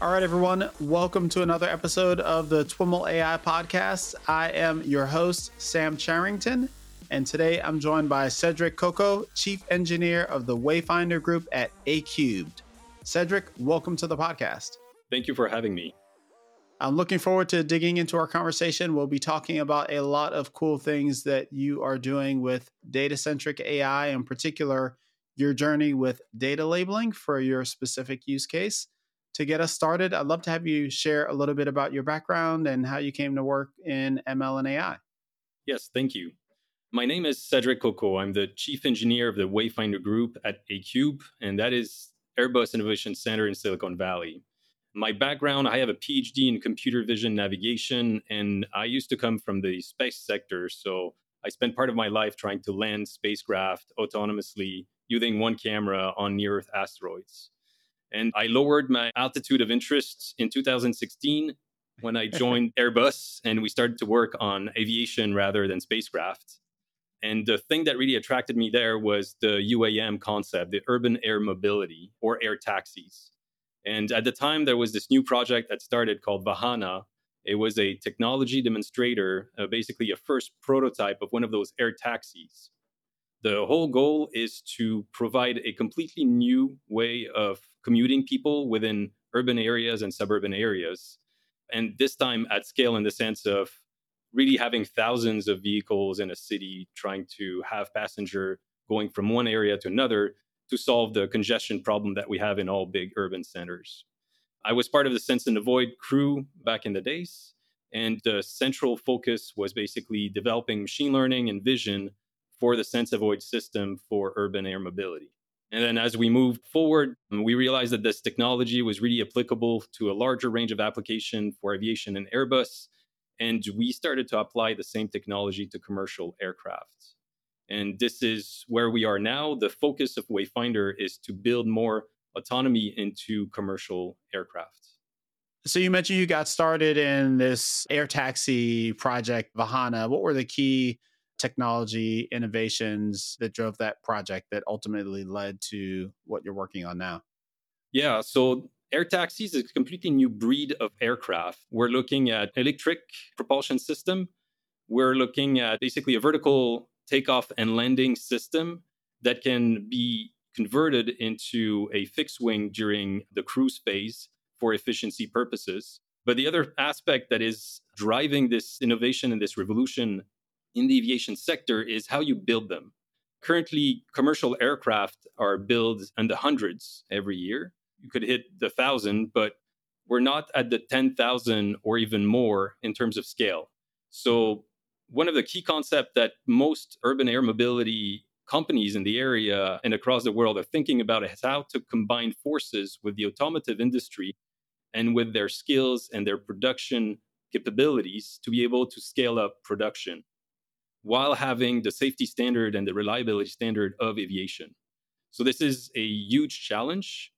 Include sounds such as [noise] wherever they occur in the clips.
All right, everyone, welcome to another episode of the TWIML AI podcast. I am your host, Sam Charrington, and today I'm joined by Cedric Cocaud, Chief Engineer of the Wayfinder Group at Acubed. Cedric, welcome to the podcast. Thank you for having me. I'm looking forward to digging into our conversation. We'll be talking about a lot of cool things that you are doing with data centric AI, in particular, your journey with data labeling for your specific use case to get us started, I'd love to have you share a little bit about your background and how you came to work in ML and AI. Yes, thank you. My name is Cedric Cocaud. I'm the chief engineer of the Wayfinder Group at Acube, and that is Airbus Innovation Center in Silicon Valley. My background, I have a PhD in computer vision navigation, and I used to come from the space sector. So I spent part of my life trying to land spacecraft autonomously using one camera on near Earth asteroids. And I lowered my altitude of interest in 2016 when I joined [laughs] Airbus and we started to work on aviation rather than spacecraft. And the thing that really attracted me there was the UAM concept, the urban air mobility or air taxis. And at the time, there was this new project that started called Vahana. It was a technology demonstrator, uh, basically a first prototype of one of those air taxis. The whole goal is to provide a completely new way of commuting people within urban areas and suburban areas. And this time at scale in the sense of really having thousands of vehicles in a city trying to have passenger going from one area to another to solve the congestion problem that we have in all big urban centers. I was part of the Sense and Avoid crew back in the days, and the central focus was basically developing machine learning and vision for the Sense Avoid system for urban air mobility. And then as we moved forward, um, we realized that this technology was really applicable to a larger range of application for aviation and Airbus. And we started to apply the same technology to commercial aircraft. And this is where we are now. The focus of Wayfinder is to build more autonomy into commercial aircraft. So you mentioned you got started in this air taxi project, Vahana. What were the key technology innovations that drove that project that ultimately led to what you're working on now? Yeah, so air taxis is a completely new breed of aircraft. We're looking at electric propulsion system. We're looking at basically a vertical takeoff and landing system that can be converted into a fixed wing during the cruise phase for efficiency purposes. But the other aspect that is driving this innovation and this revolution in the aviation sector is how you build them. Currently, commercial aircraft are built in the hundreds every year. You could hit the thousand, but we're not at the 10,000 or even more in terms of scale. So, one of the key concepts that most urban air mobility companies in the area and across the world are thinking about is how to combine forces with the automotive industry and with their skills and their production capabilities to be able to scale up production while having the safety standard and the reliability standard of aviation. So this is a huge challenge.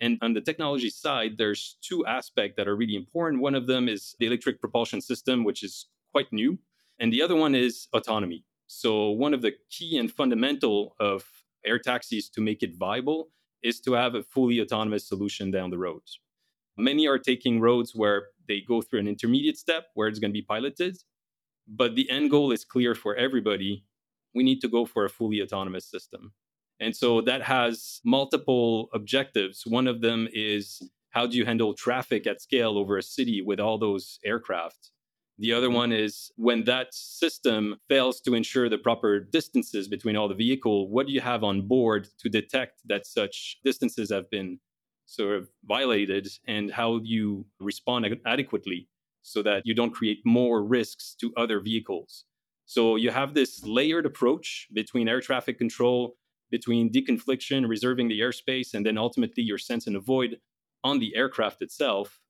And on the technology side, there's two aspects that are really important. One of them is the electric propulsion system, which is quite new. And the other one is autonomy. So one of the key and fundamental of air taxis to make it viable is to have a fully autonomous solution down the road. Many are taking roads where they go through an intermediate step where it's going to be piloted, but the end goal is clear for everybody. We need to go for a fully autonomous system. And so that has multiple objectives. One of them is how do you handle traffic at scale over a city with all those aircraft? The other one is when that system fails to ensure the proper distances between all the vehicle, what do you have on board to detect that such distances have been sort of violated and how do you respond adequately so that you don't create more risks to other vehicles. So you have this layered approach between air traffic control, between deconfliction, reserving the airspace, and then ultimately your sense and avoid on the aircraft itself.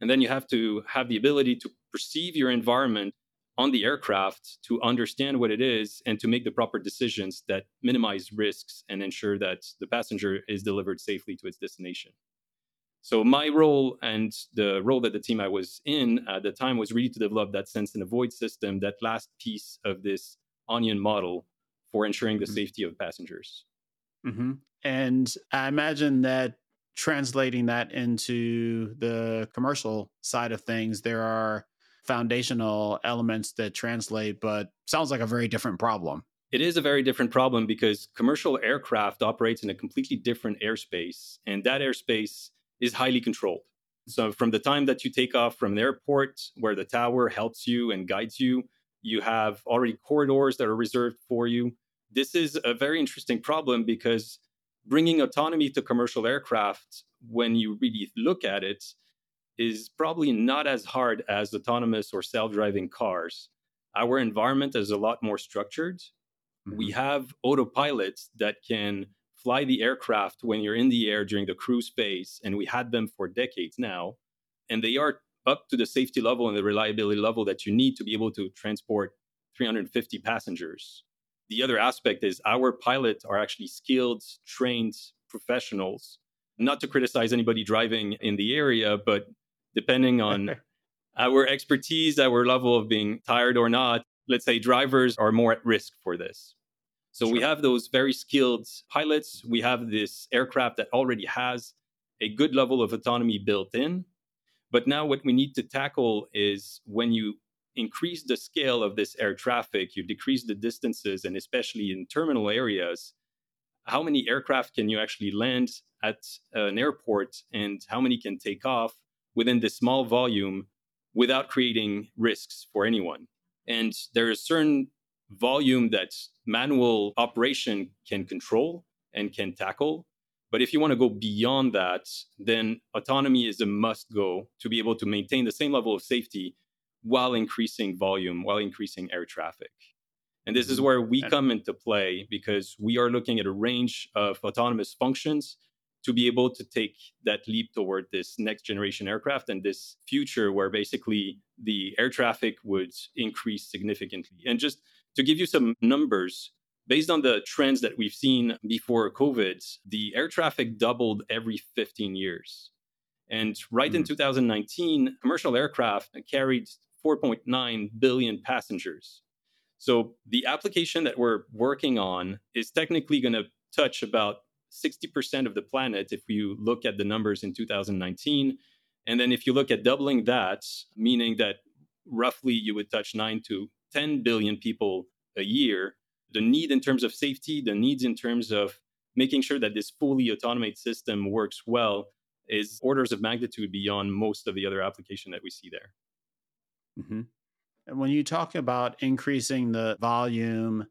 And then you have to have the ability to perceive your environment on the aircraft to understand what it is and to make the proper decisions that minimize risks and ensure that the passenger is delivered safely to its destination. So my role and the role that the team I was in at the time was really to develop that sense and avoid system, that last piece of this onion model for ensuring the mm-hmm. safety of passengers. Mm-hmm. And I imagine that translating that into the commercial side of things, there are foundational elements that translate, but sounds like a very different problem. It is a very different problem because commercial aircraft operates in a completely different airspace, and that airspace is highly controlled. So, from the time that you take off from the airport, where the tower helps you and guides you, you have already corridors that are reserved for you. This is a very interesting problem because bringing autonomy to commercial aircraft, when you really look at it, is probably not as hard as autonomous or self driving cars. Our environment is a lot more structured. Mm-hmm. We have autopilots that can fly the aircraft when you're in the air during the cruise phase, and we had them for decades now. And they are up to the safety level and the reliability level that you need to be able to transport 350 passengers. The other aspect is our pilots are actually skilled, trained professionals. Not to criticize anybody driving in the area, but depending on [laughs] our expertise, our level of being tired or not, let's say drivers are more at risk for this. So sure. we have those very skilled pilots. We have this aircraft that already has a good level of autonomy built in. But now what we need to tackle is when you increase the scale of this air traffic, you decrease the distances, and especially in terminal areas, how many aircraft can you actually land at an airport and how many can take off within this small volume without creating risks for anyone? And there is certain volume that manual operation can control and can tackle. But if you want to go beyond that, then autonomy is a must go to be able to maintain the same level of safety while increasing volume, while increasing air traffic. And this is mm-hmm. where we come into play because we are looking at a range of autonomous functions to be able to take that leap toward this next generation aircraft and this future where basically the air traffic would increase significantly. And just to give you some numbers, based on the trends that we've seen before COVID, the air traffic doubled every 15 years. And right mm-hmm. in 2019, commercial aircraft carried 4.9 billion passengers. So the application that we're working on is technically going to touch about 60% of the planet if you look at the numbers in 2019. And then if you look at doubling that, meaning that roughly you would touch 9 to 10 billion people a year, the need in terms of safety, the needs in terms of making sure that this fully automated system works well is orders of magnitude beyond most of the other application that we see there. Mm-hmm. And when you talk about increasing the volume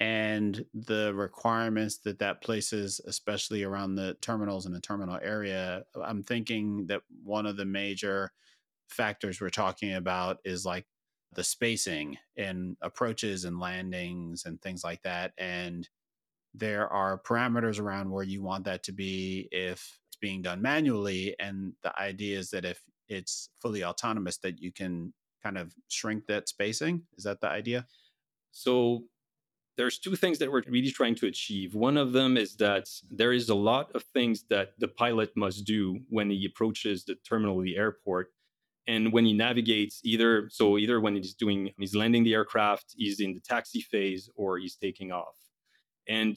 and the requirements that that places, especially around the terminals and the terminal area, I'm thinking that one of the major factors we're talking about is like the spacing in approaches and landings and things like that. And there are parameters around where you want that to be if it's being done manually. And the idea is that if it's fully autonomous, that you can kind of shrink that spacing. Is that the idea? So there's two things that we're really trying to achieve. One of them is that there is a lot of things that the pilot must do when he approaches the terminal of the airport. And when he navigates either, so either when he's doing, he's landing the aircraft, he's in the taxi phase, or he's taking off. And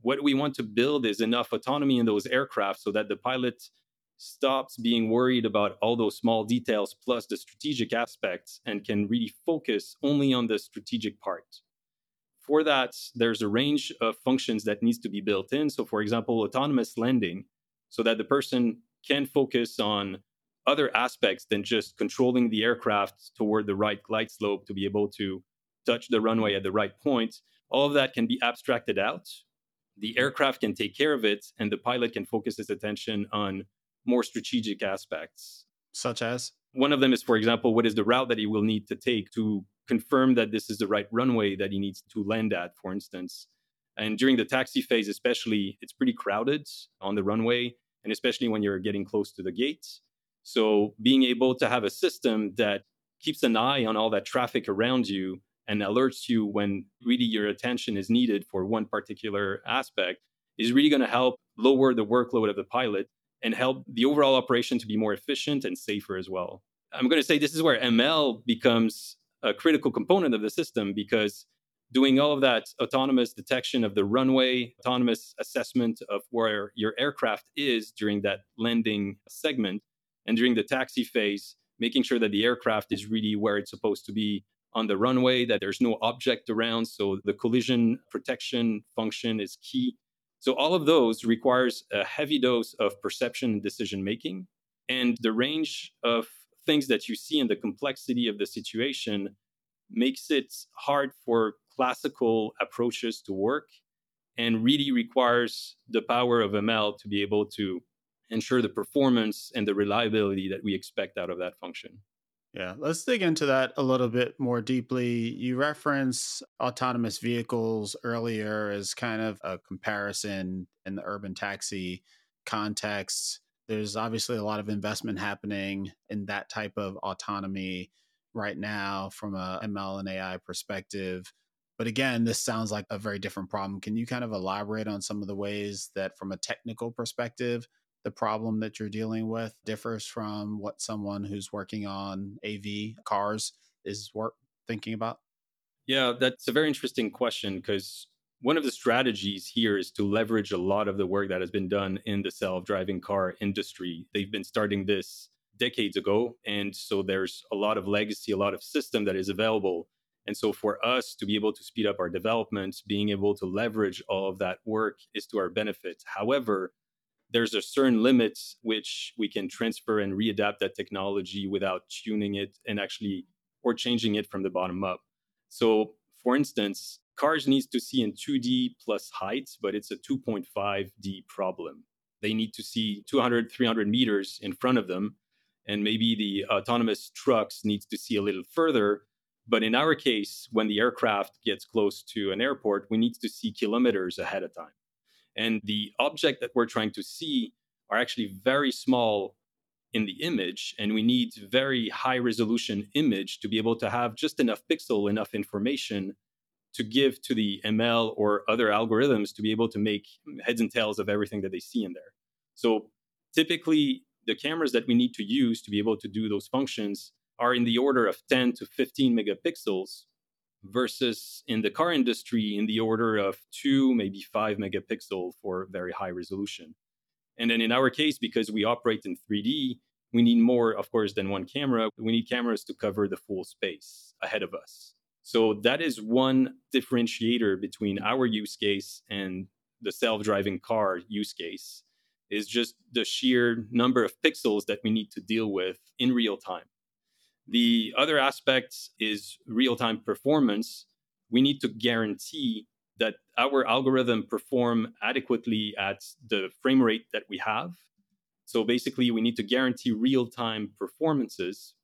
what we want to build is enough autonomy in those aircraft so that the pilot stops being worried about all those small details plus the strategic aspects and can really focus only on the strategic part. For that, there's a range of functions that needs to be built in. So, for example, autonomous landing, so that the person can focus on other aspects than just controlling the aircraft toward the right glide slope to be able to touch the runway at the right point. All of that can be abstracted out. The aircraft can take care of it, and the pilot can focus his attention on more strategic aspects. Such as? One of them is, for example, what is the route that he will need to take to confirm that this is the right runway that he needs to land at, for instance. And during the taxi phase, especially, it's pretty crowded on the runway, and especially when you're getting close to the gates. So, being able to have a system that keeps an eye on all that traffic around you and alerts you when really your attention is needed for one particular aspect is really going to help lower the workload of the pilot and help the overall operation to be more efficient and safer as well. I'm going to say this is where ML becomes a critical component of the system because doing all of that autonomous detection of the runway, autonomous assessment of where your aircraft is during that landing segment, and during the taxi phase, making sure that the aircraft is really where it's supposed to be on the runway, that there's no object around. So the collision protection function is key. So all of those requires a heavy dose of perception and decision making. And the range of things that you see and the complexity of the situation makes it hard for classical approaches to work and really requires the power of ML to be able to ensure the performance and the reliability that we expect out of that function. Yeah, let's dig into that a little bit more deeply. You reference autonomous vehicles earlier as kind of a comparison in the urban taxi context. There's obviously a lot of investment happening in that type of autonomy right now from a ML and AI perspective. But again, this sounds like a very different problem. Can you kind of elaborate on some of the ways that, from a technical perspective, the problem that you're dealing with differs from what someone who's working on AV cars is work thinking about? Yeah, that's a very interesting question because one of the strategies here is to leverage a lot of the work that has been done in the self-driving car industry. They've been starting this decades ago and so there's a lot of legacy, a lot of system that is available. And so for us to be able to speed up our development, being able to leverage all of that work is to our benefit. However, there's a certain limit which we can transfer and readapt that technology without tuning it and actually or changing it from the bottom up. So, for instance, cars needs to see in 2D plus height, but it's a 2.5D problem. They need to see 200, 300 meters in front of them, and maybe the autonomous trucks needs to see a little further. But in our case, when the aircraft gets close to an airport, we need to see kilometers ahead of time. And the object that we're trying to see are actually very small in the image. And we need very high resolution image to be able to have just enough pixel, enough information to give to the ML or other algorithms to be able to make heads and tails of everything that they see in there. So typically, the cameras that we need to use to be able to do those functions are in the order of 10 to 15 megapixels versus in the car industry in the order of two, maybe five megapixel for very high resolution. And then in our case, because we operate in 3D, we need more, of course, than one camera. We need cameras to cover the full space ahead of us. So that is one differentiator between our use case and the self-driving car use case is just the sheer number of pixels that we need to deal with in real time. The other aspect is real time performance. We need to guarantee that our algorithm perform adequately at the frame rate that we have. So basically, we need to guarantee real time performances.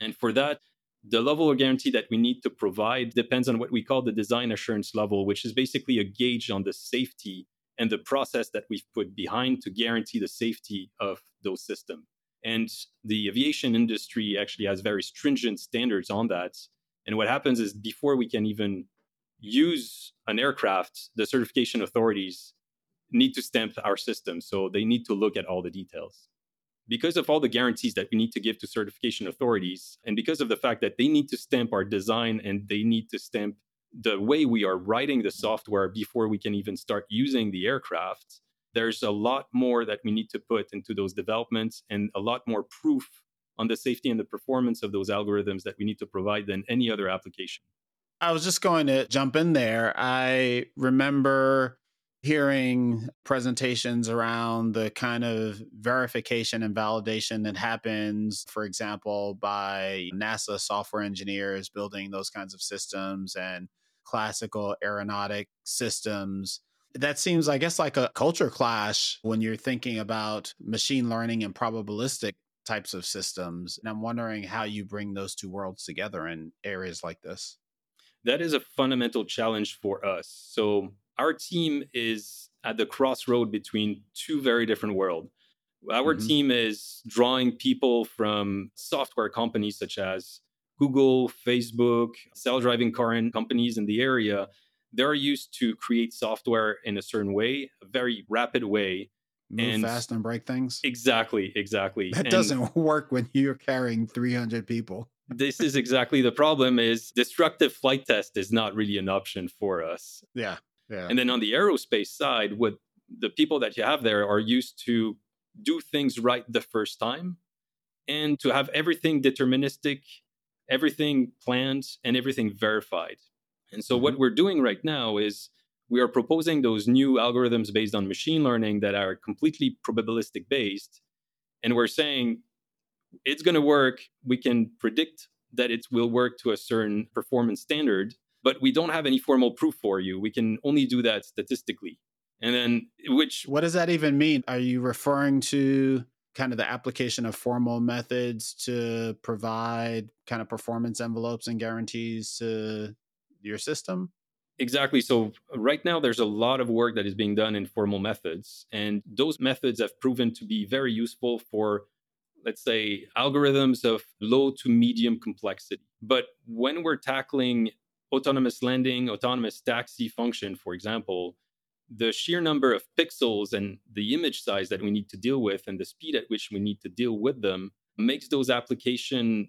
And for that, the level of guarantee that we need to provide depends on what we call the design assurance level, which is basically a gauge on the safety and the process that we've put behind to guarantee the safety of those systems. And the aviation industry actually has very stringent standards on that. And what happens is before we can even use an aircraft, the certification authorities need to stamp our system. So they need to look at all the details. Because of all the guarantees that we need to give to certification authorities, and because of the fact that they need to stamp our design and they need to stamp the way we are writing the software before we can even start using the aircraft, there's a lot more that we need to put into those developments and a lot more proof on the safety and the performance of those algorithms that we need to provide than any other application. I was just going to jump in there. I remember hearing presentations around the kind of verification and validation that happens, for example, by NASA software engineers building those kinds of systems and classical aeronautic systems that seems, I guess, like a culture clash when you're thinking about machine learning and probabilistic types of systems. And I'm wondering how you bring those two worlds together in areas like this. That is a fundamental challenge for us. So, our team is at the crossroad between two very different worlds. Our mm-hmm. team is drawing people from software companies such as Google, Facebook, self driving car companies in the area they're used to create software in a certain way, a very rapid way. Move and fast and break things. Exactly, exactly. That and doesn't [laughs] work when you're carrying 300 people. this is exactly the problem is destructive flight test is not really an option for us. Yeah. Yeah. And then on the aerospace side, what the people that you have there are used to do things right the first time and to have everything deterministic, everything planned, and everything verified. And so, mm-hmm. what we're doing right now is we are proposing those new algorithms based on machine learning that are completely probabilistic based. And we're saying it's going to work. We can predict that it will work to a certain performance standard, but we don't have any formal proof for you. We can only do that statistically. And then, which. What does that even mean? Are you referring to kind of the application of formal methods to provide kind of performance envelopes and guarantees to your system? Exactly. So, right now, there's a lot of work that is being done in formal methods. And those methods have proven to be very useful for, let's say, algorithms of low to medium complexity. But when we're tackling autonomous landing, autonomous taxi function, for example, the sheer number of pixels and the image size that we need to deal with and the speed at which we need to deal with them makes those application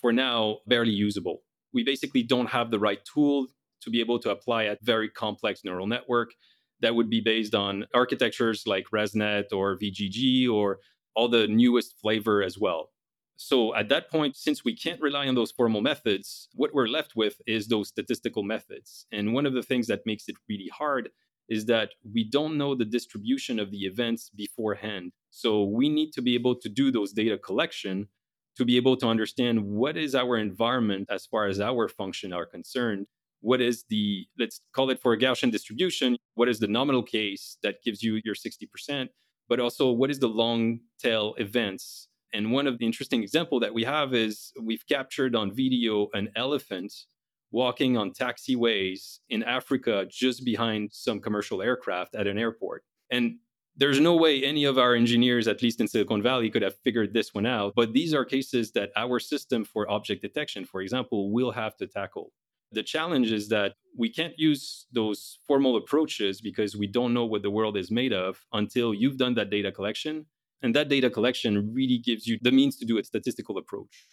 for now barely usable. We basically don't have the right tool to be able to apply a very complex neural network that would be based on architectures like ResNet or VGG or all the newest flavor as well. So at that point, since we can't rely on those formal methods, what we're left with is those statistical methods. And one of the things that makes it really hard is that we don't know the distribution of the events beforehand. So we need to be able to do those data collection to be able to understand what is our environment as far as our function are concerned. What is the, let's call it for a Gaussian distribution, what is the nominal case that gives you your 60%, but also what is the long tail events. And one of the interesting example that we have is we've captured on video an elephant walking on taxiways in Africa just behind some commercial aircraft at an airport. And there's no way any of our engineers, at least in Silicon Valley, could have figured this one out. But these are cases that our system for object detection, for example, will have to tackle. The challenge is that we can't use those formal approaches because we don't know what the world is made of until you've done that data collection. And that data collection really gives you the means to do a statistical approach.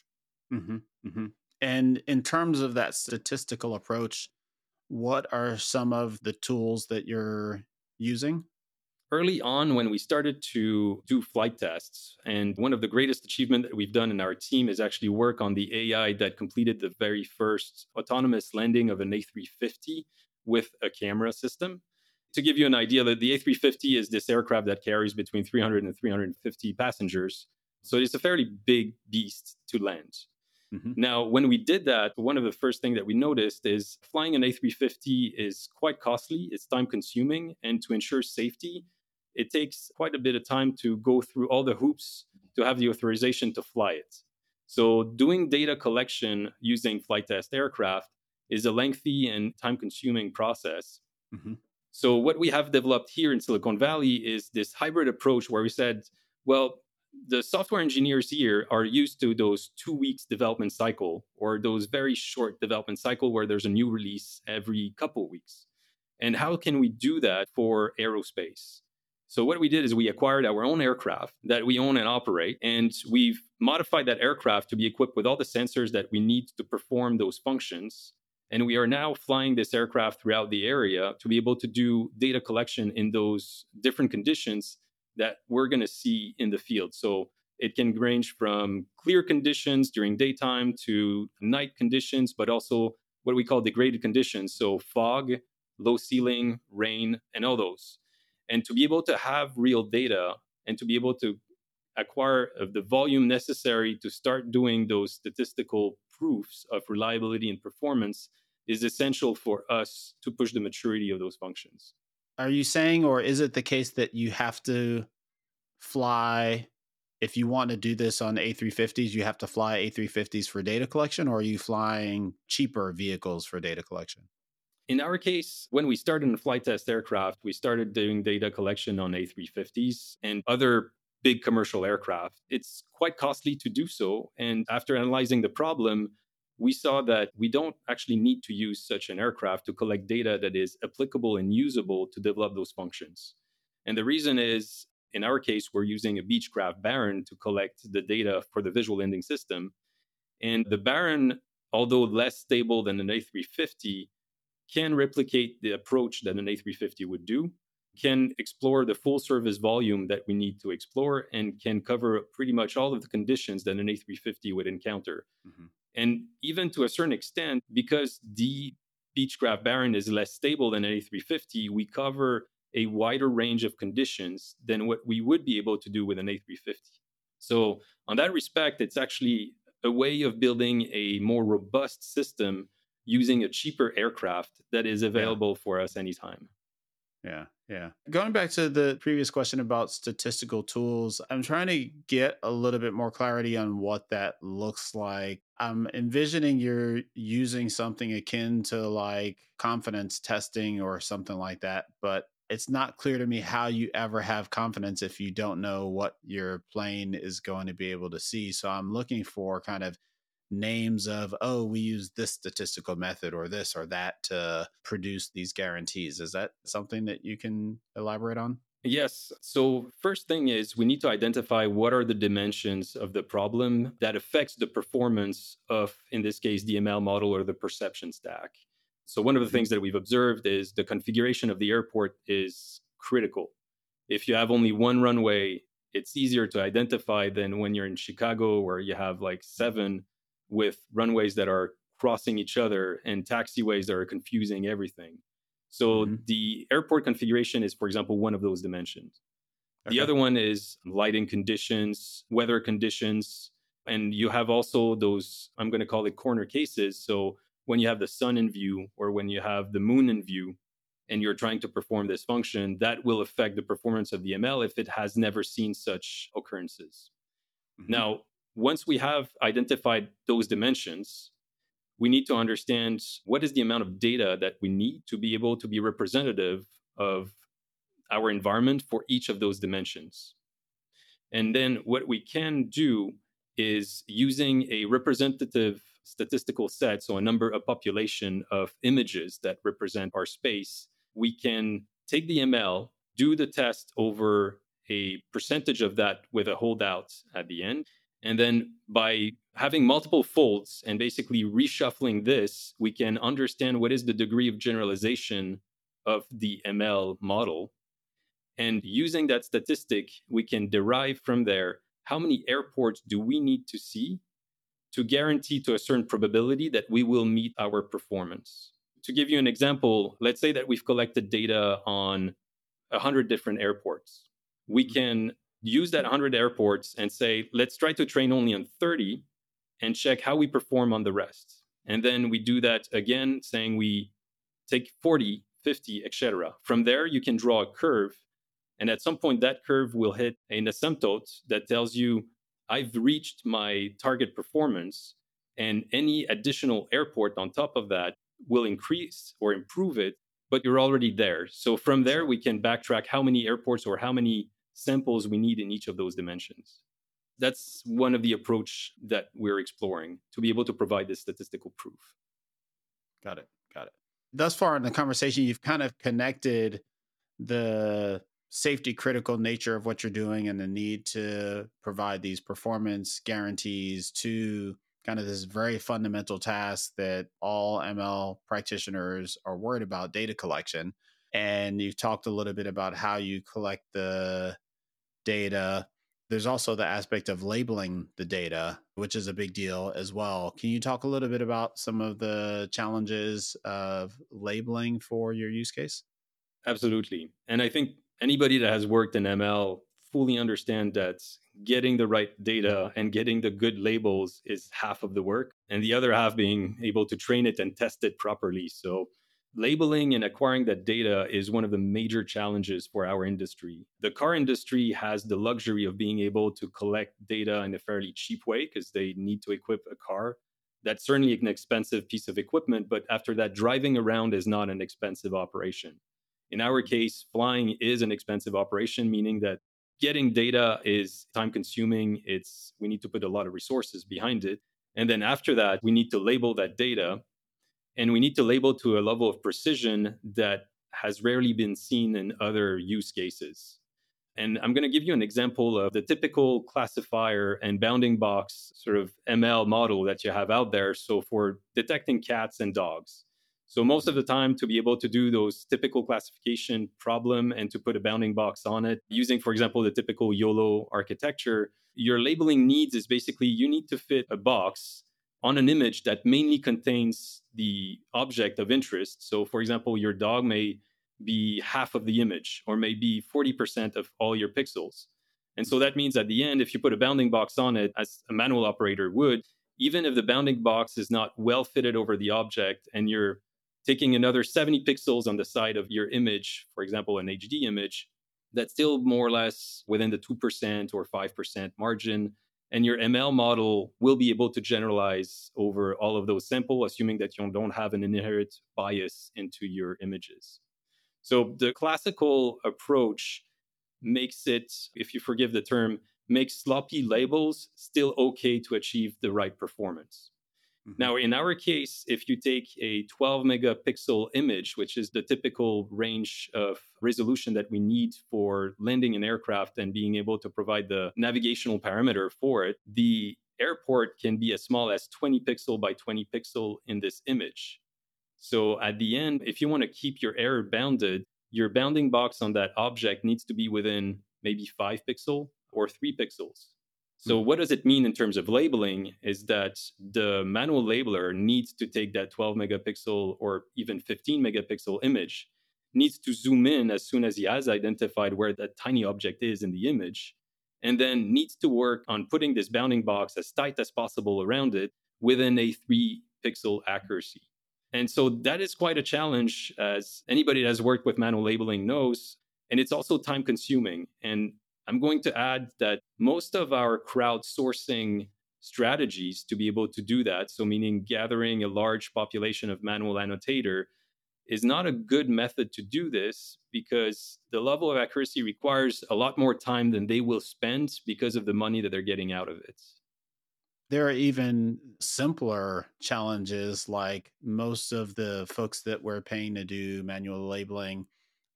Mm-hmm, mm-hmm. And in terms of that statistical approach, what are some of the tools that you're using? Early on, when we started to do flight tests, and one of the greatest achievements that we've done in our team is actually work on the AI that completed the very first autonomous landing of an A350 with a camera system. To give you an idea, that the A350 is this aircraft that carries between 300 and 350 passengers. So it's a fairly big beast to land. Mm-hmm. Now, when we did that, one of the first things that we noticed is flying an A350 is quite costly, it's time consuming, and to ensure safety, it takes quite a bit of time to go through all the hoops to have the authorization to fly it. So, doing data collection using flight test aircraft is a lengthy and time consuming process. Mm-hmm. So, what we have developed here in Silicon Valley is this hybrid approach where we said, well, the software engineers here are used to those two weeks development cycle or those very short development cycle where there's a new release every couple weeks and how can we do that for aerospace so what we did is we acquired our own aircraft that we own and operate and we've modified that aircraft to be equipped with all the sensors that we need to perform those functions and we are now flying this aircraft throughout the area to be able to do data collection in those different conditions that we're going to see in the field. So it can range from clear conditions during daytime to night conditions, but also what we call degraded conditions. So fog, low ceiling, rain, and all those. And to be able to have real data and to be able to acquire the volume necessary to start doing those statistical proofs of reliability and performance is essential for us to push the maturity of those functions are you saying or is it the case that you have to fly if you want to do this on A350s you have to fly A350s for data collection or are you flying cheaper vehicles for data collection? In our case, when we started in flight test aircraft, we started doing data collection on A350s and other big commercial aircraft. It's quite costly to do so. And after analyzing the problem, we saw that we don't actually need to use such an aircraft to collect data that is applicable and usable to develop those functions. And the reason is, in our case, we're using a Beechcraft Baron to collect the data for the visual landing system. And the Baron, although less stable than an A350, can replicate the approach that an A350 would do, can explore the full service volume that we need to explore, and can cover pretty much all of the conditions that an A350 would encounter. Mm-hmm. And even to a certain extent, because the Beechcraft Baron is less stable than an A350, we cover a wider range of conditions than what we would be able to do with an A350. So, on that respect, it's actually a way of building a more robust system using a cheaper aircraft that is available yeah. for us anytime. Yeah, yeah. Going back to the previous question about statistical tools, I'm trying to get a little bit more clarity on what that looks like. I'm envisioning you're using something akin to like confidence testing or something like that, but it's not clear to me how you ever have confidence if you don't know what your plane is going to be able to see. So I'm looking for kind of names of oh we use this statistical method or this or that to produce these guarantees is that something that you can elaborate on Yes. So, first thing is we need to identify what are the dimensions of the problem that affects the performance of, in this case, the ML model or the perception stack. So, one of the mm-hmm. things that we've observed is the configuration of the airport is critical. If you have only one runway, it's easier to identify than when you're in Chicago, where you have like seven with runways that are crossing each other and taxiways that are confusing everything. So mm-hmm. the airport configuration is, for example, one of those dimensions. Okay. The other one is lighting conditions, weather conditions, and you have also those, I'm going to call it corner cases. So when you have the sun in view or when you have the moon in view and you're trying to perform this function, that will affect the performance of the ML if it has never seen such occurrences. Mm-hmm. Now, once we have identified those dimensions, we need to understand what is the amount of data that we need to be able to be representative of our environment for each of those dimensions. And then what we can do is using a representative statistical set, so a number, a population of images that represent our space, we can take the ML, do the test over a percentage of that with a holdout at the end, and then by having multiple folds and basically reshuffling this, we can understand what is the degree of generalization of the ML model. And using that statistic, we can derive from there how many airports do we need to see to guarantee to a certain probability that we will meet our performance. To give you an example, let's say that we've collected data on 100 different airports. We mm-hmm. can use that 100 airports and say, let's try to train only on 30 and check how we perform on the rest. And then we do that again, saying we take 40, 50, etc. From there, you can draw a curve. And at some point, that curve will hit an asymptote that tells you, I've reached my target performance. And any additional airport on top of that will increase or improve it, but you're already there. So from there, we can backtrack how many airports or how many samples we need in each of those dimensions. That's one of the approach that we're exploring to be able to provide this statistical proof. Got it. Got it. Thus far in the conversation, you've kind of connected the safety critical nature of what you're doing and the need to provide these performance guarantees to kind of this very fundamental task that all ML practitioners are worried about data collection. And you've talked a little bit about how you collect the data. There's also the aspect of labeling the data, which is a big deal as well. Can you talk a little bit about some of the challenges of labeling for your use case? Absolutely. And I think anybody that has worked in ML fully understand that getting the right data and getting the good labels is half of the work and the other half being able to train it and test it properly. So Labeling and acquiring that data is one of the major challenges for our industry. The car industry has the luxury of being able to collect data in a fairly cheap way because they need to equip a car. That's certainly an expensive piece of equipment, but after that, driving around is not an expensive operation. In our case, flying is an expensive operation, meaning that getting data is time consuming. It's we need to put a lot of resources behind it. And then after that, we need to label that data and we need to label to a level of precision that has rarely been seen in other use cases. And I'm going to give you an example of the typical classifier and bounding box sort of ML model that you have out there. So, for detecting cats and dogs. So, most of the time, to be able to do those typical classification problem and to put a bounding box on it, using, for example, the typical YOLO architecture, your labeling needs is basically you need to fit a box on an image that mainly contains the object of interest. So, for example, your dog may be half of the image or maybe 40% of all your pixels. And so that means at the end, if you put a bounding box on it, as a manual operator would, even if the bounding box is not well fitted over the object and you're taking another 70 pixels on the side of your image, for example, an HD image, that's still more or less within the 2% or 5% margin. And your ML model will be able to generalize over all of those samples, assuming that you don't have an inherent bias into your images. So the classical approach makes it, if you forgive the term, makes sloppy labels still okay to achieve the right performance. Mm-hmm. Now, in our case, if you take a 12 megapixel image, which is the typical range of resolution that we need for landing an aircraft and being able to provide the navigational parameter for it, the airport can be as small as 20 pixel by 20 pixel in this image. So at the end, if you want to keep your error bounded, your bounding box on that object needs to be within maybe five pixel or three pixels. So mm-hmm. what does it mean in terms of labeling is that the manual labeler needs to take that 12 megapixel or even 15 megapixel image, needs to zoom in as soon as he has identified where that tiny object is in the image, and then needs to work on putting this bounding box as tight as possible around it within a three pixel accuracy. And so that is quite a challenge, as anybody that has worked with manual labeling knows. And it's also time consuming. And I'm going to add that most of our crowdsourcing strategies to be able to do that, so meaning gathering a large population of manual annotator, is not a good method to do this because the level of accuracy requires a lot more time than they will spend because of the money that they're getting out of it. There are even simpler challenges like most of the folks that we're paying to do manual labeling.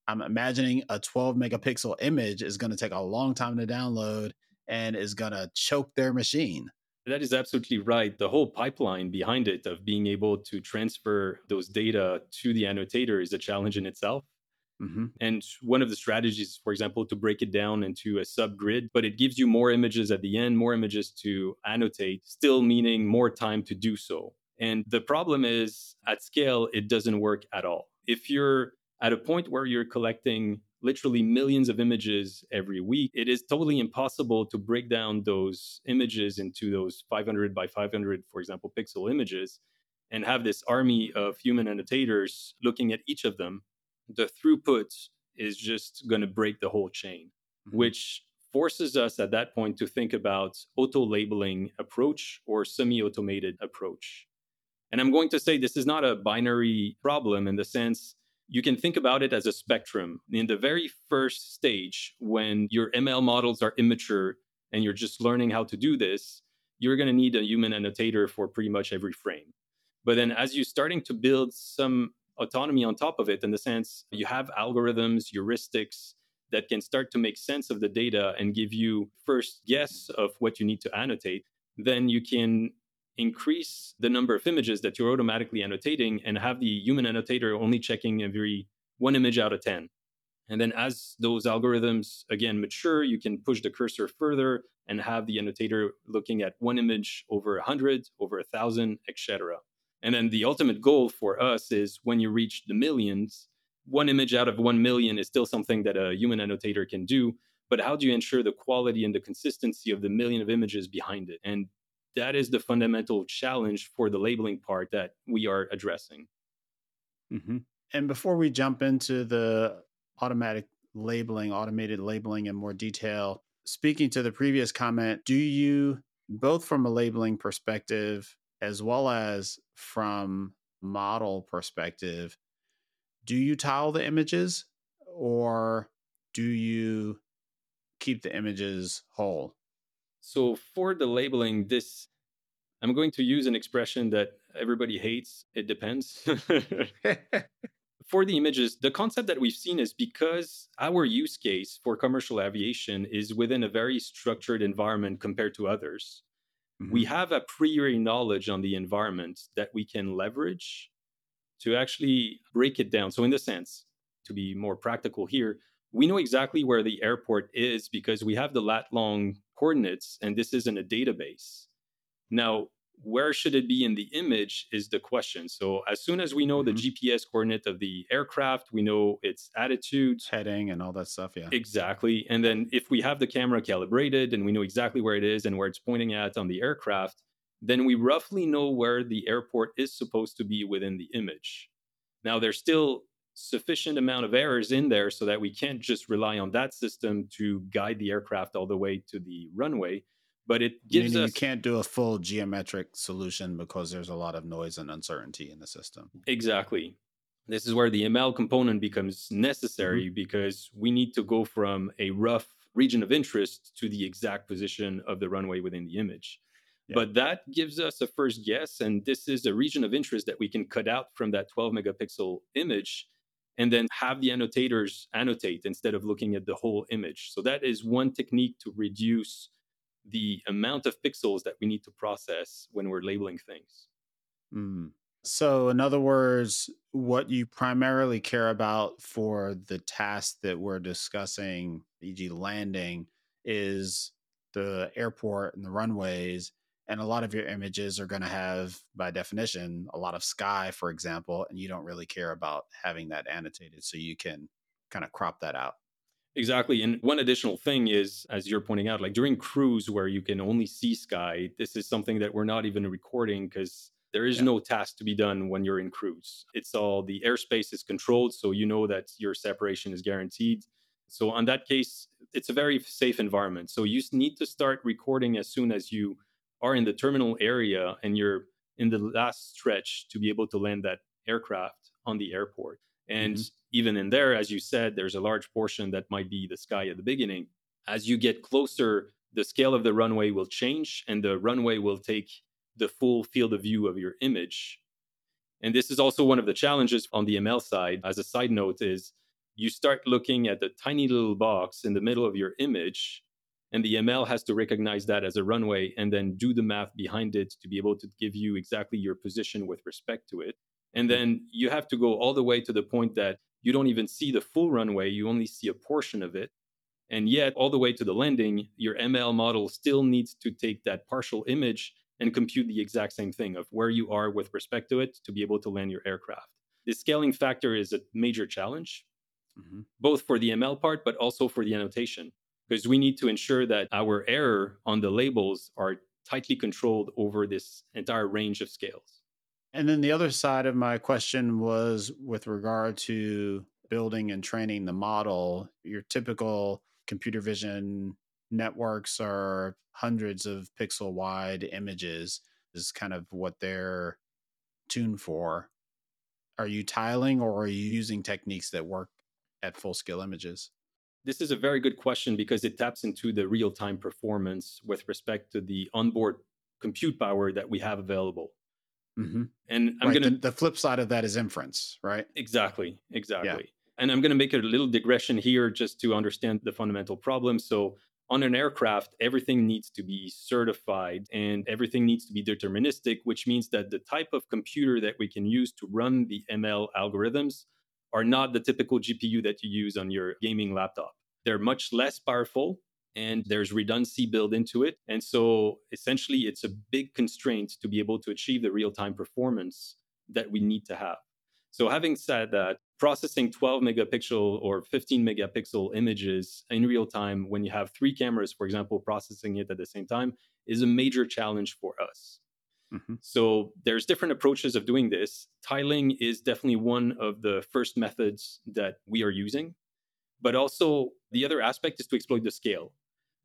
I'm imagining a 12 megapixel image is going to take a long time to download and is going to choke their machine. That is absolutely right. The whole pipeline behind it of being able to transfer those data to the annotator is a challenge in itself. Mm-hmm. And one of the strategies, for example, to break it down into a subgrid, but it gives you more images at the end, more images to annotate, still meaning more time to do so. And the problem is at scale, it doesn't work at all. If you're at a point where you're collecting literally millions of images every week, it is totally impossible to break down those images into those 500 by 500, for example, pixel images and have this army of human annotators looking at each of them the throughput is just going to break the whole chain, mm-hmm. which forces us at that point to think about auto labeling approach or semi automated approach. And I'm going to say this is not a binary problem in the sense you can think about it as a spectrum. In the very first stage, when your ML models are immature and you're just learning how to do this, you're going to need a human annotator for pretty much every frame. But then as you're starting to build some autonomy on top of it in the sense you have algorithms, heuristics that can start to make sense of the data and give you first guess of what you need to annotate. Then you can increase the number of images that you're automatically annotating and have the human annotator only checking every one image out of 10. And then as those algorithms again mature, you can push the cursor further and have the annotator looking at one image over 100, over 1,000, etc. And then the ultimate goal for us is when you reach the millions, one image out of 1 million is still something that a human annotator can do. But how do you ensure the quality and the consistency of the million of images behind it? And that is the fundamental challenge for the labeling part that we are addressing. Mm-hmm. And before we jump into the automatic labeling, automated labeling in more detail, speaking to the previous comment, do you, both from a labeling perspective as well as from model perspective, do you tile the images or do you keep the images whole? So for the labeling, this I'm going to use an expression that everybody hates. It depends. [laughs] for the images, the concept that we've seen is because our use case for commercial aviation is within a very structured environment compared to others. Mm-hmm. We have a priori knowledge on the environment that we can leverage to actually break it down. So, in the sense, to be more practical here, we know exactly where the airport is because we have the lat long coordinates, and this isn't a database. Now, where should it be in the image is the question. So as soon as we know mm-hmm. the GPS coordinate of the aircraft, we know its attitude, heading, and all that stuff. Yeah, exactly. And then if we have the camera calibrated and we know exactly where it is and where it's pointing at on the aircraft, then we roughly know where the airport is supposed to be within the image. Now there's still sufficient amount of errors in there so that we can't just rely on that system to guide the aircraft all the way to the runway but it gives Meaning us you can't do a full geometric solution because there's a lot of noise and uncertainty in the system exactly this is where the ml component becomes necessary mm-hmm. because we need to go from a rough region of interest to the exact position of the runway within the image yeah. but that gives us a first guess and this is a region of interest that we can cut out from that 12 megapixel image and then have the annotators annotate instead of looking at the whole image so that is one technique to reduce the amount of pixels that we need to process when we're labeling things. Mm. So, in other words, what you primarily care about for the task that we're discussing, e.g., landing, is the airport and the runways. And a lot of your images are going to have, by definition, a lot of sky, for example, and you don't really care about having that annotated. So you can kind of crop that out. Exactly. And one additional thing is, as you're pointing out, like during cruise where you can only see sky, this is something that we're not even recording because there is yeah. no task to be done when you're in cruise. It's all the airspace is controlled, so you know that your separation is guaranteed. So, on that case, it's a very safe environment. So, you need to start recording as soon as you are in the terminal area and you're in the last stretch to be able to land that aircraft on the airport. And mm-hmm. even in there, as you said, there's a large portion that might be the sky at the beginning. As you get closer, the scale of the runway will change and the runway will take the full field of view of your image. And this is also one of the challenges on the ML side. As a side note, is you start looking at the tiny little box in the middle of your image, and the ML has to recognize that as a runway and then do the math behind it to be able to give you exactly your position with respect to it. And then you have to go all the way to the point that you don't even see the full runway, you only see a portion of it. And yet, all the way to the landing, your ML model still needs to take that partial image and compute the exact same thing of where you are with respect to it to be able to land your aircraft. The scaling factor is a major challenge, mm-hmm. both for the ML part, but also for the annotation, because we need to ensure that our error on the labels are tightly controlled over this entire range of scales. And then the other side of my question was with regard to building and training the model. Your typical computer vision networks are hundreds of pixel wide images, is kind of what they're tuned for. Are you tiling or are you using techniques that work at full scale images? This is a very good question because it taps into the real time performance with respect to the onboard compute power that we have available. Mm-hmm. And I'm right. going to. The, flip side of that is inference, right? Exactly. Exactly. Yeah. And I'm going to make a little digression here just to understand the fundamental problem. So, on an aircraft, everything needs to be certified and everything needs to be deterministic, which means that the type of computer that we can use to run the ML algorithms are not the typical GPU that you use on your gaming laptop. They're much less powerful and there's redundancy built into it. And so essentially, it's a big constraint to be able to achieve the real time performance that we need to have. So, having said that, processing 12 megapixel or 15 megapixel images in real time when you have three cameras, for example, processing it at the same time is a major challenge for us. Mm-hmm. So there's different approaches of doing this. Tiling is definitely one of the first methods that we are using. But also the other aspect is to exploit the scale.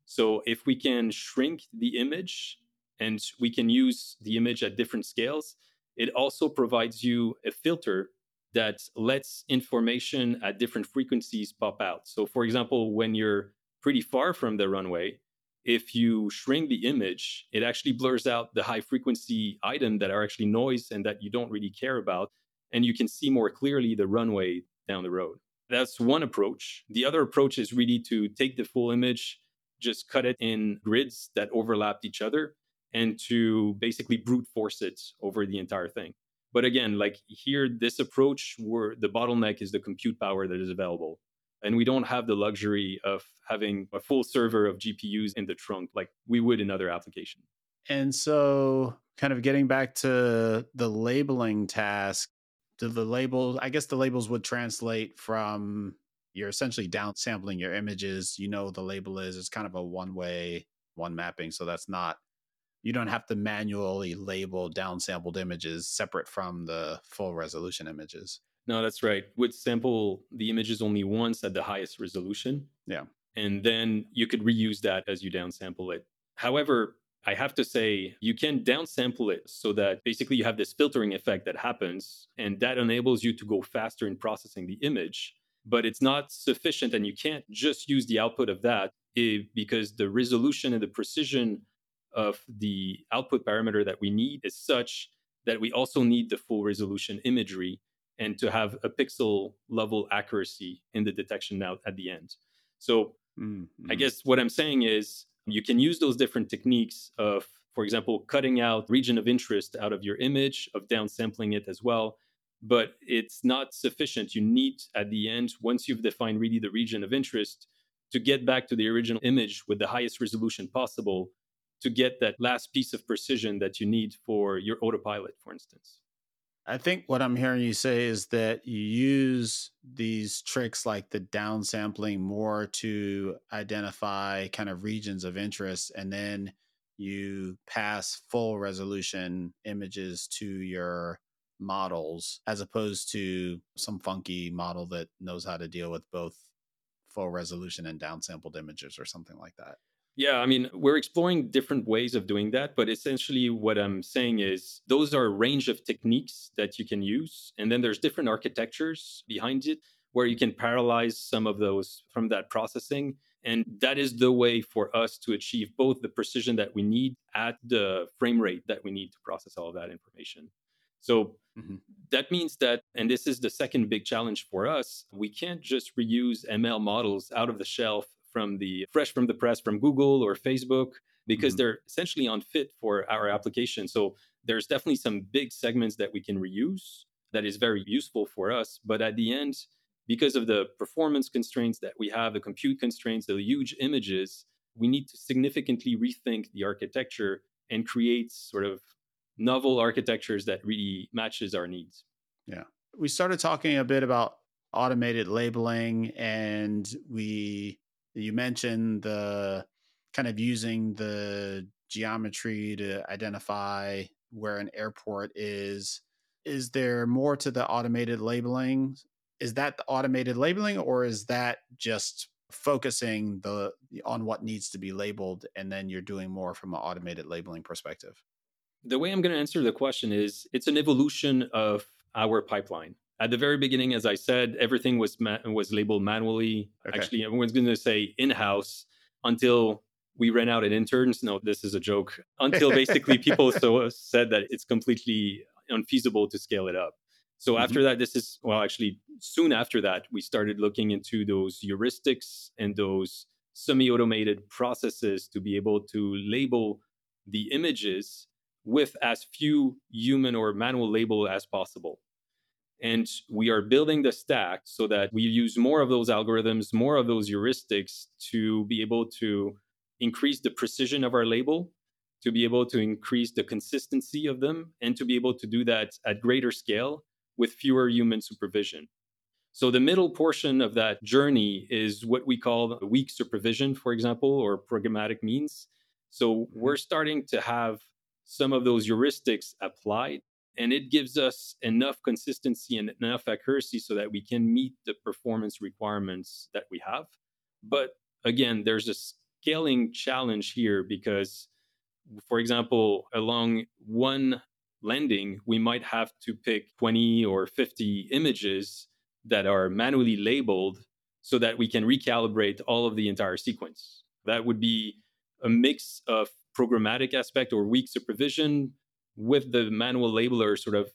So if we can shrink the image and we can use the image at different scales, it also provides you a filter that lets information at different frequencies pop out. So, for example, when you're pretty far from the runway, if you shrink the image, it actually blurs out the high frequency item that are actually noise and that you don't really care about. and you can see more clearly the runway down the road. That's one approach. The other approach is really to take the full image, just cut it in grids that overlapped each other, and to basically brute force it over the entire thing. But again, like here, this approach where the bottleneck is the compute power that is available. And we don't have the luxury of having a full server of GPUs in the trunk like we would in other applications. And so, kind of getting back to the labeling task, do the labels, I guess the labels would translate from you're essentially downsampling your images. You know, the label is, it's kind of a one way, one mapping. So that's not, you don't have to manually label downsampled images separate from the full resolution images. No, that's right. Would sample the images only once at the highest resolution. Yeah. And then you could reuse that as you downsample it. However, I have to say, you can downsample it so that basically you have this filtering effect that happens, and that enables you to go faster in processing the image. But it's not sufficient, and you can't just use the output of that if, because the resolution and the precision of the output parameter that we need is such that we also need the full resolution imagery and to have a pixel level accuracy in the detection now at the end. So mm-hmm. I guess what I'm saying is you can use those different techniques of, for example, cutting out region of interest out of your image, of downsampling it as well. But it's not sufficient. You need, at the end, once you've defined really the region of interest, to get back to the original image with the highest resolution possible to get that last piece of precision that you need for your autopilot, for instance. I think what I'm hearing you say is that you use these tricks like the downsampling more to identify kind of regions of interest and then you pass full resolution images to your models as opposed to some funky model that knows how to deal with both full resolution and downsampled images or something like that. Yeah, I mean, we're exploring different ways of doing that, but essentially what I'm saying is those are a range of techniques that you can use. And then there's different architectures behind it where you can parallelize some of those from that processing. And that is the way for us to achieve both the precision that we need at the frame rate that we need to process all of that information. So mm-hmm. that means that, and this is the second big challenge for us, we can't just reuse ML models out of the shelf from the fresh from the press from Google or Facebook because mm-hmm. they're essentially unfit for our application. So there's definitely some big segments that we can reuse that is very useful for us. But at the end, because of the performance constraints that we have, the compute constraints, the huge images, we need to significantly rethink the architecture and create sort of novel architectures that really matches our needs. Yeah. We started talking a bit about automated labeling and we you mentioned the kind of using the geometry to identify where an airport is. Is there more to the automated labeling? Is that the automated labeling, or is that just focusing the on what needs to be labeled, and then you're doing more from an automated labeling perspective? The way I'm going to answer the question is it's an evolution of our pipeline. At the very beginning, as I said, everything was ma- was labeled manually. Okay. Actually, everyone's going to say in house until we ran out of interns. No, this is a joke. Until basically [laughs] people so said that it's completely unfeasible to scale it up. So mm-hmm. after that, this is well, actually, soon after that, we started looking into those heuristics and those semi-automated processes to be able to label the images with as few human or manual label as possible. And we are building the stack so that we use more of those algorithms, more of those heuristics to be able to increase the precision of our label, to be able to increase the consistency of them, and to be able to do that at greater scale with fewer human supervision. So the middle portion of that journey is what we call weak supervision, for example, or programmatic means. So mm-hmm. we're starting to have some of those heuristics applied and it gives us enough consistency and enough accuracy so that we can meet the performance requirements that we have. But again there's a scaling challenge here because for example along one landing we might have to pick 20 or 50 images that are manually labeled so that we can recalibrate all of the entire sequence. That would be a mix of programmatic aspect or weak supervision with the manual labeler sort of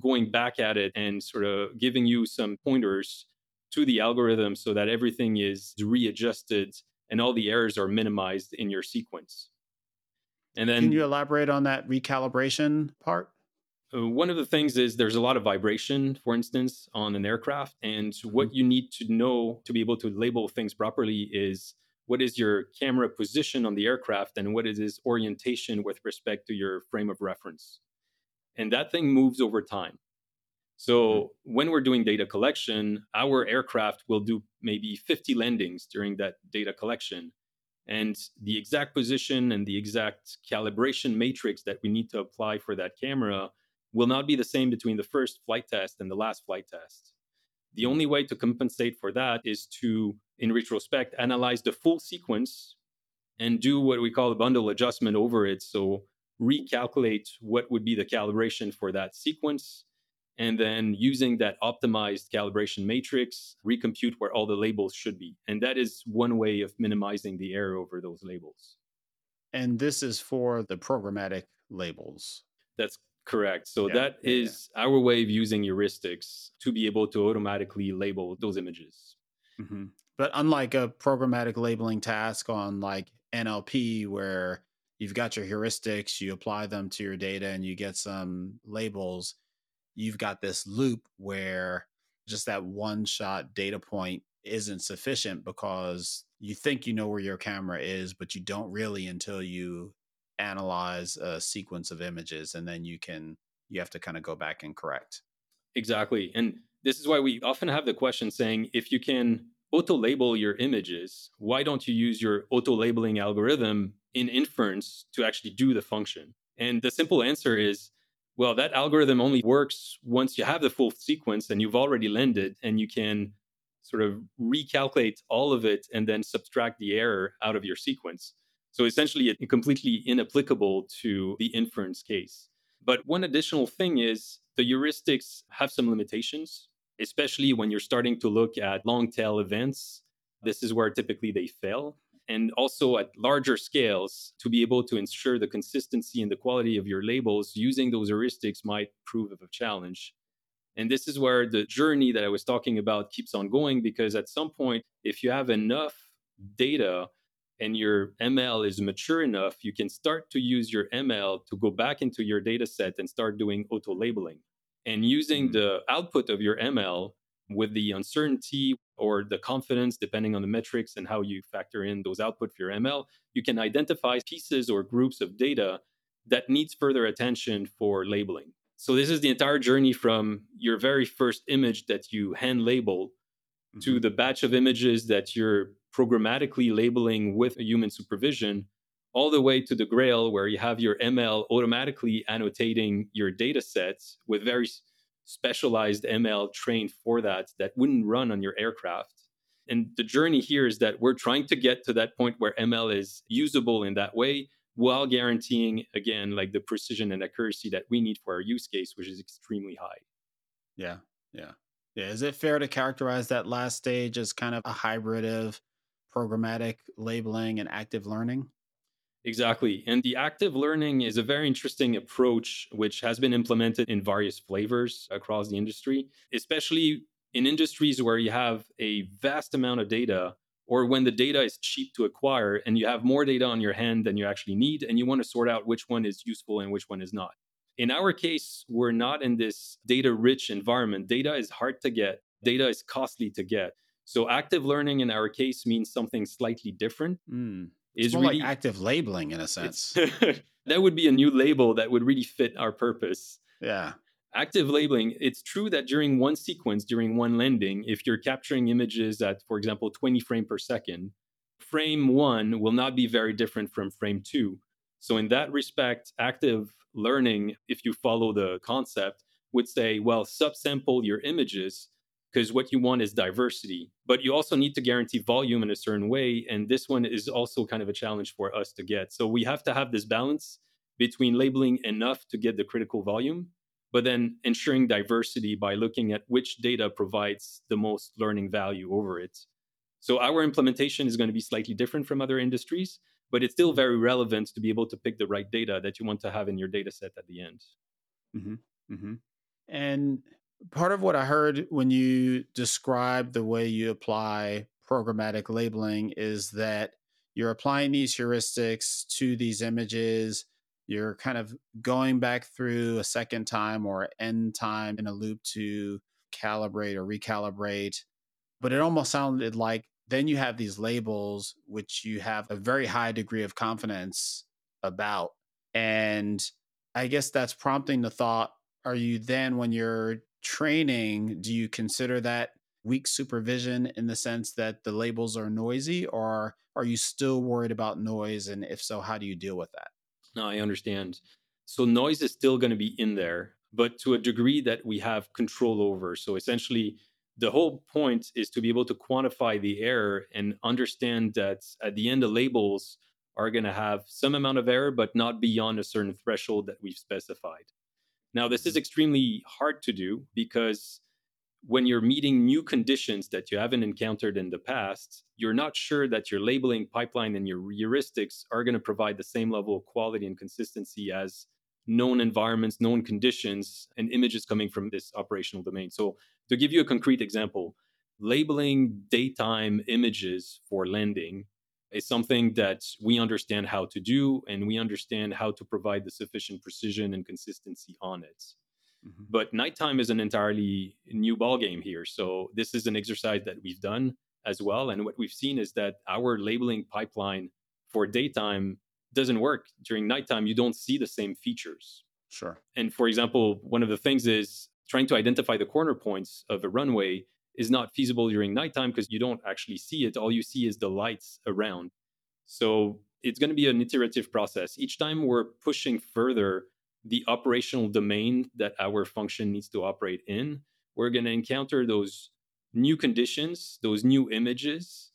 going back at it and sort of giving you some pointers to the algorithm so that everything is readjusted and all the errors are minimized in your sequence. And then, can you elaborate on that recalibration part? Uh, one of the things is there's a lot of vibration, for instance, on an aircraft. And what mm-hmm. you need to know to be able to label things properly is what is your camera position on the aircraft and what is its orientation with respect to your frame of reference. And that thing moves over time. So mm-hmm. when we're doing data collection, our aircraft will do maybe 50 landings during that data collection. And the exact position and the exact calibration matrix that we need to apply for that camera will not be the same between the first flight test and the last flight test. The only way to compensate for that is to, in retrospect, analyze the full sequence and do what we call a bundle adjustment over it. So recalculate what would be the calibration for that sequence and then using that optimized calibration matrix, recompute where all the labels should be. And that is one way of minimizing the error over those labels. And this is for the programmatic labels. That's correct. So yeah, that yeah, is yeah. our way of using heuristics to be able to automatically label those images. Mm-hmm. But unlike a programmatic labeling task on like NLP, where you've got your heuristics, you apply them to your data, and you get some labels you've got this loop where just that one shot data point isn't sufficient because you think you know where your camera is, but you don't really until you analyze a sequence of images and then you can you have to kind of go back and correct. Exactly. And this is why we often have the question saying if you can auto label your images, why don't you use your auto labeling algorithm in inference to actually do the function? And the simple answer is well, that algorithm only works once you have the full sequence and you've already landed and you can sort of recalculate all of it and then subtract the error out of your sequence. So essentially, it's completely inapplicable to the inference case. But one additional thing is the heuristics have some limitations, especially when you're starting to look at long tail events. This is where typically they fail and also at larger scales to be able to ensure the consistency and the quality of your labels using those heuristics might prove of a challenge. And this is where the journey that I was talking about keeps on going because at some point, if you have enough data and your ML is mature enough, you can start to use your ML to go back into your data set and start doing auto labeling. And using mm-hmm. the output of your ML with the uncertainty or the confidence, depending on the metrics and how you factor in those output for your ML, you can identify pieces or groups of data that needs further attention for labeling. So this is the entire journey from your very first image that you hand label mm-hmm. to the batch of images that you're programmatically labeling with a human supervision all the way to the grail where you have your ML automatically annotating your data sets with very specialized ML trained for that that wouldn't run on your aircraft. And the journey here is that we're trying to get to that point where ML is usable in that way while guaranteeing, again, like the precision and accuracy that we need for our use case, which is extremely high. Yeah. Yeah. Yeah. Is it fair to characterize that last stage as kind of a hybrid of programmatic labeling and active learning? Exactly. And the active learning is a very interesting approach, which has been implemented in various flavors across the industry, especially in industries where you have a vast amount of data or when the data is cheap to acquire and you have more data on your hand than you actually need, and you want to sort out which one is useful and which one is not. In our case, we're not in this data rich environment. Data is hard to get, data is costly to get. So, active learning in our case means something slightly different. Mm is really like active labeling in a sense. [laughs] that would be a new label that would really fit our purpose. Yeah. Active labeling, it's true that during one sequence, during one landing, if you're capturing images at, for example, 20 frame per second, frame one will not be very different from frame two. So, in that respect, active learning, if you follow the concept, would say, well, subsample your images because what you want is diversity, but you also need to guarantee volume in a certain way. And this one is also kind of a challenge for us to get. So we have to have this balance between labeling enough to get the critical volume, but then ensuring diversity by looking at which data provides the most learning value over it. So our implementation is going to be slightly different from other industries, but it's still very relevant to be able to pick the right data that you want to have in your data set at the end. Mm-hmm. Mm-hmm. And part of what I heard when you described the way you apply programmatic labeling is that you're applying these heuristics to these images. You're kind of going back through a second time or end time in a loop to calibrate or recalibrate. But it almost sounded like then you have these labels, which you have a very high degree of confidence about. And I guess that's prompting the thought are you then, when you're training, do you consider that weak supervision in the sense that the labels are noisy, or are you still worried about noise? And if so, how do you deal with that? No, I understand. So noise is still going to be in there, but to a degree that we have control over. So essentially, the whole point is to be able to quantify the error and understand that at the end, the labels are going to have some amount of error, but not beyond a certain threshold that we've specified. Now, this is mm-hmm. extremely hard to do because when you're meeting new conditions that you haven't encountered in the past, you're not sure that your labeling pipeline and your heuristics are going to provide the same level of quality and consistency as known environments, known conditions, and images coming from this operational domain. So, to give you a concrete example, labeling daytime images for lending is something that we understand how to do and we understand how to provide the sufficient precision and consistency on it. Mm-hmm. But nighttime is an entirely new ballgame here. So this is an exercise that we've done as well. And what we've seen is that our labeling pipeline for daytime doesn't work. During nighttime, you don't see the same features. Sure. And for example, one of the things is trying to identify the corner points of a runway is not feasible during nighttime because you don't actually see it. All you see is the lights around. So it's going to be an iterative process. Each time we're pushing further the operational domain that our function needs to operate in, we're going to encounter those new conditions, those new images,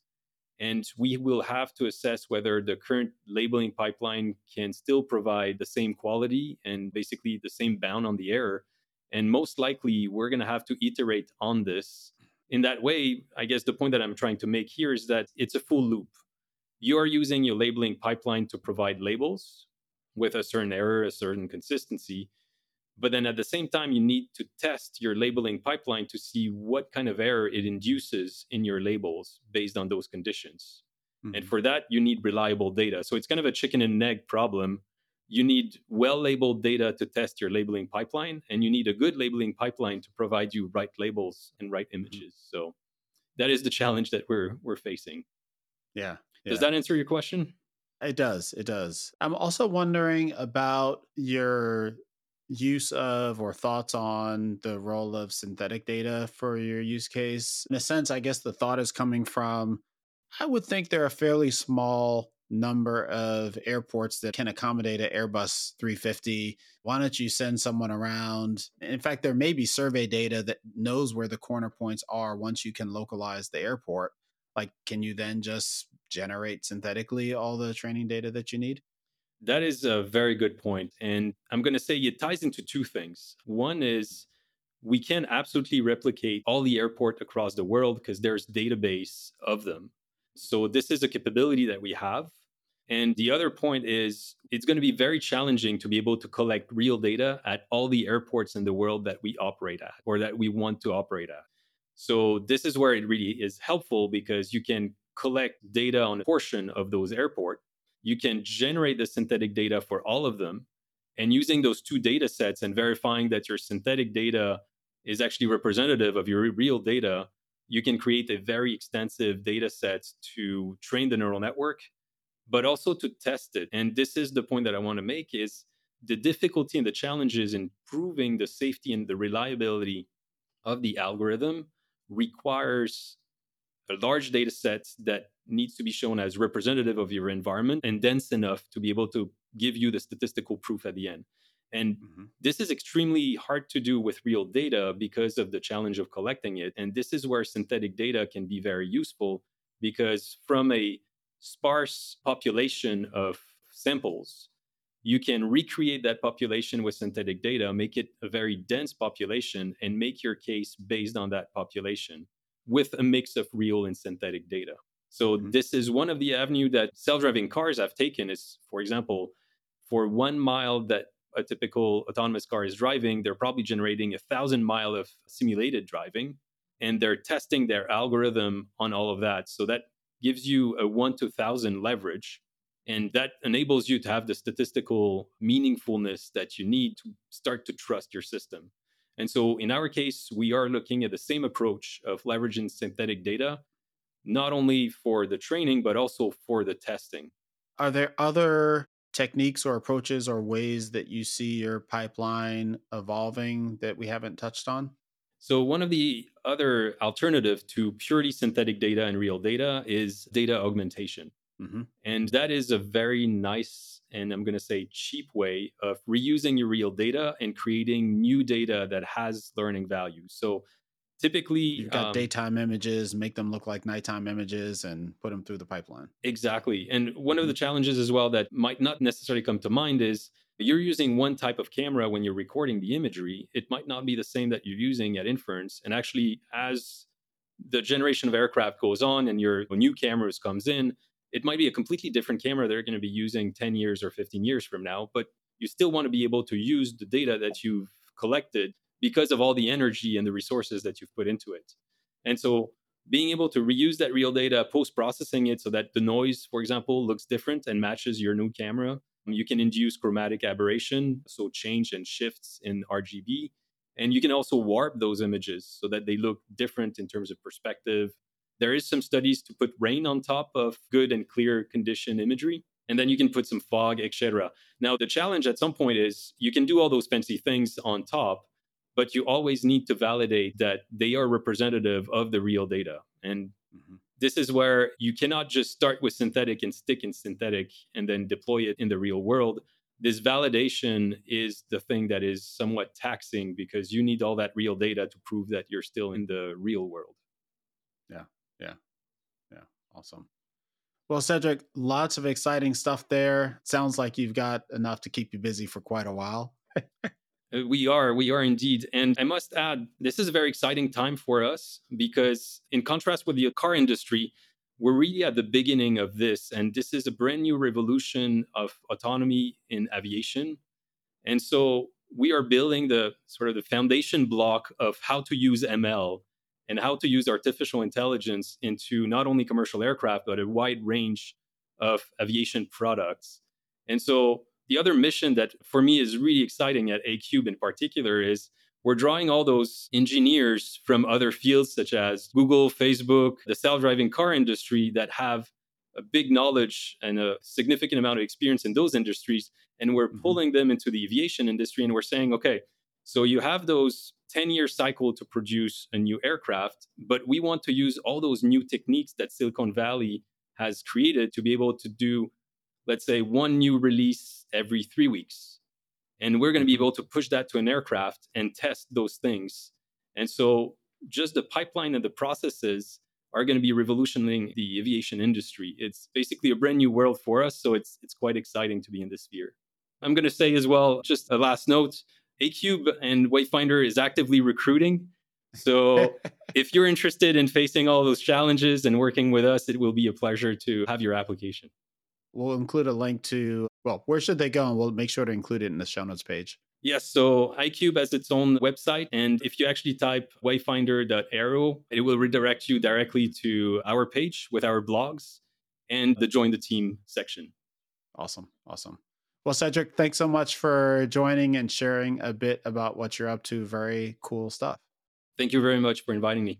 and we will have to assess whether the current labeling pipeline can still provide the same quality and basically the same bound on the error. And most likely, we're going to have to iterate on this. In that way, I guess the point that I'm trying to make here is that it's a full loop. You are using your labeling pipeline to provide labels, with a certain error, a certain consistency. But then at the same time, you need to test your labeling pipeline to see what kind of error it induces in your labels based on those conditions. Mm-hmm. And for that, you need reliable data. So it's kind of a chicken and egg problem. You need well labeled data to test your labeling pipeline, and you need a good labeling pipeline to provide you right labels and right mm-hmm. images. Mm-hmm. So that is the challenge that we're we're facing. Yeah. yeah. Does that answer your question? It does. It does. I'm also wondering about your use of or thoughts on the role of synthetic data for your use case. In a sense, I guess the thought is coming from I would think they're a fairly small number of airports that can accommodate an Airbus 350. Why don't you send someone around? In fact, there may be survey data that knows where the corner points are once you can localize the airport like can you then just generate synthetically all the training data that you need that is a very good point and i'm going to say it ties into two things one is we can absolutely replicate all the airport across the world because there's database of them so this is a capability that we have and the other point is it's going to be very challenging to be able to collect real data at all the airports in the world that we operate at or that we want to operate at so this is where it really is helpful because you can collect data on a portion of those airport. You can generate the synthetic data for all of them. And using those two data sets and verifying that your synthetic data is actually representative of your real data, you can create a very extensive data set to train the neural network, but also to test it. And this is the point that I want to make is the difficulty and the challenges in proving the safety and the reliability of the algorithm requires a large data set that needs to be shown as representative of your environment and dense enough to be able to give you the statistical proof at the end. And mm-hmm. this is extremely hard to do with real data because of the challenge of collecting it. And this is where synthetic data can be very useful because from a sparse population of samples, you can recreate that population with synthetic data, make it a very dense population, and make your case based on that population with a mix of real and synthetic data. So mm-hmm. this is one of the avenue that self-driving cars have taken is, for example, for one mile that a typical autonomous car is driving, they're probably generating a thousand mile of simulated driving and they're testing their algorithm on all of that. So that gives you a one to thousand leverage. And that enables you to have the statistical meaningfulness that you need to start to trust your system. And so in our case, we are looking at the same approach of leveraging synthetic data, not only for the training, but also for the testing. Are there other techniques or approaches or ways that you see your pipeline evolving that we haven't touched on? So one of the other alternative to purely synthetic data and real data is data augmentation. Mm-hmm. And that is a very nice and I'm going to say cheap way of reusing your real data and creating new data that has learning value. So typically you've got um, daytime images make them look like nighttime images and put them through the pipeline exactly and one of the mm-hmm. challenges as well that might not necessarily come to mind is you're using one type of camera when you're recording the imagery it might not be the same that you're using at inference and actually as the generation of aircraft goes on and your new cameras comes in it might be a completely different camera they're going to be using 10 years or 15 years from now but you still want to be able to use the data that you've collected because of all the energy and the resources that you've put into it. And so being able to reuse that real data, post processing it so that the noise, for example, looks different and matches your new camera. Um, you can induce chromatic aberration, so change and shifts in RGB. And you can also warp those images so that they look different in terms of perspective. There is some studies to put rain on top of good and clear condition imagery. And then you can put some fog, etc. Now, the challenge at some point is you can do all those fancy things on top, but you always need to validate that they are representative of the real data. And mm-hmm. this is where you cannot just start with synthetic and stick in synthetic and then deploy it in the real world. This validation is the thing that is somewhat taxing because you need all that real data to prove that you're still in the real world. Yeah, yeah, yeah. Awesome. Well, Cedric, lots of exciting stuff there. Sounds like you've got enough to keep you busy for quite a while. [laughs] Uh, we are, we are indeed. And I must add, this is a very exciting time for us because, in contrast with the car industry, we're really at the beginning of this. And this is a brand new revolution of autonomy in aviation. And so we are building the sort of the foundation block of how to use ML and how to use artificial intelligence into not only commercial aircraft, but a wide range of aviation products. And so the other mission that for me is really exciting at ACube in particular is we're drawing all those engineers from other fields such as Google, Facebook, the self-driving car industry that have a big knowledge and a significant amount of experience in those industries and we're mm-hmm. pulling them into the aviation industry and we're saying okay so you have those 10 year cycle to produce a new aircraft but we want to use all those new techniques that silicon valley has created to be able to do let's say one new release every three weeks. And we're going to be able to push that to an aircraft and test those things. And so just the pipeline and the processes are going to be revolutionizing the aviation industry. It's basically a brand new world for us. So it's, it's quite exciting to be in this sphere. I'm going to say as well, just a last note ACube and Wayfinder is actively recruiting. So [laughs] if you're interested in facing all those challenges and working with us, it will be a pleasure to have your application. We'll include a link to, well, where should they go? And we'll make sure to include it in the show notes page. Yes, so ACube has its own website. And if you actually type wayfinder.aero, it will redirect you directly to our page with our blogs and the join the team section. Awesome. Awesome. Well, Cedric, thanks so much for joining and sharing a bit about what you're up to. Very cool stuff. Thank you very much for inviting me.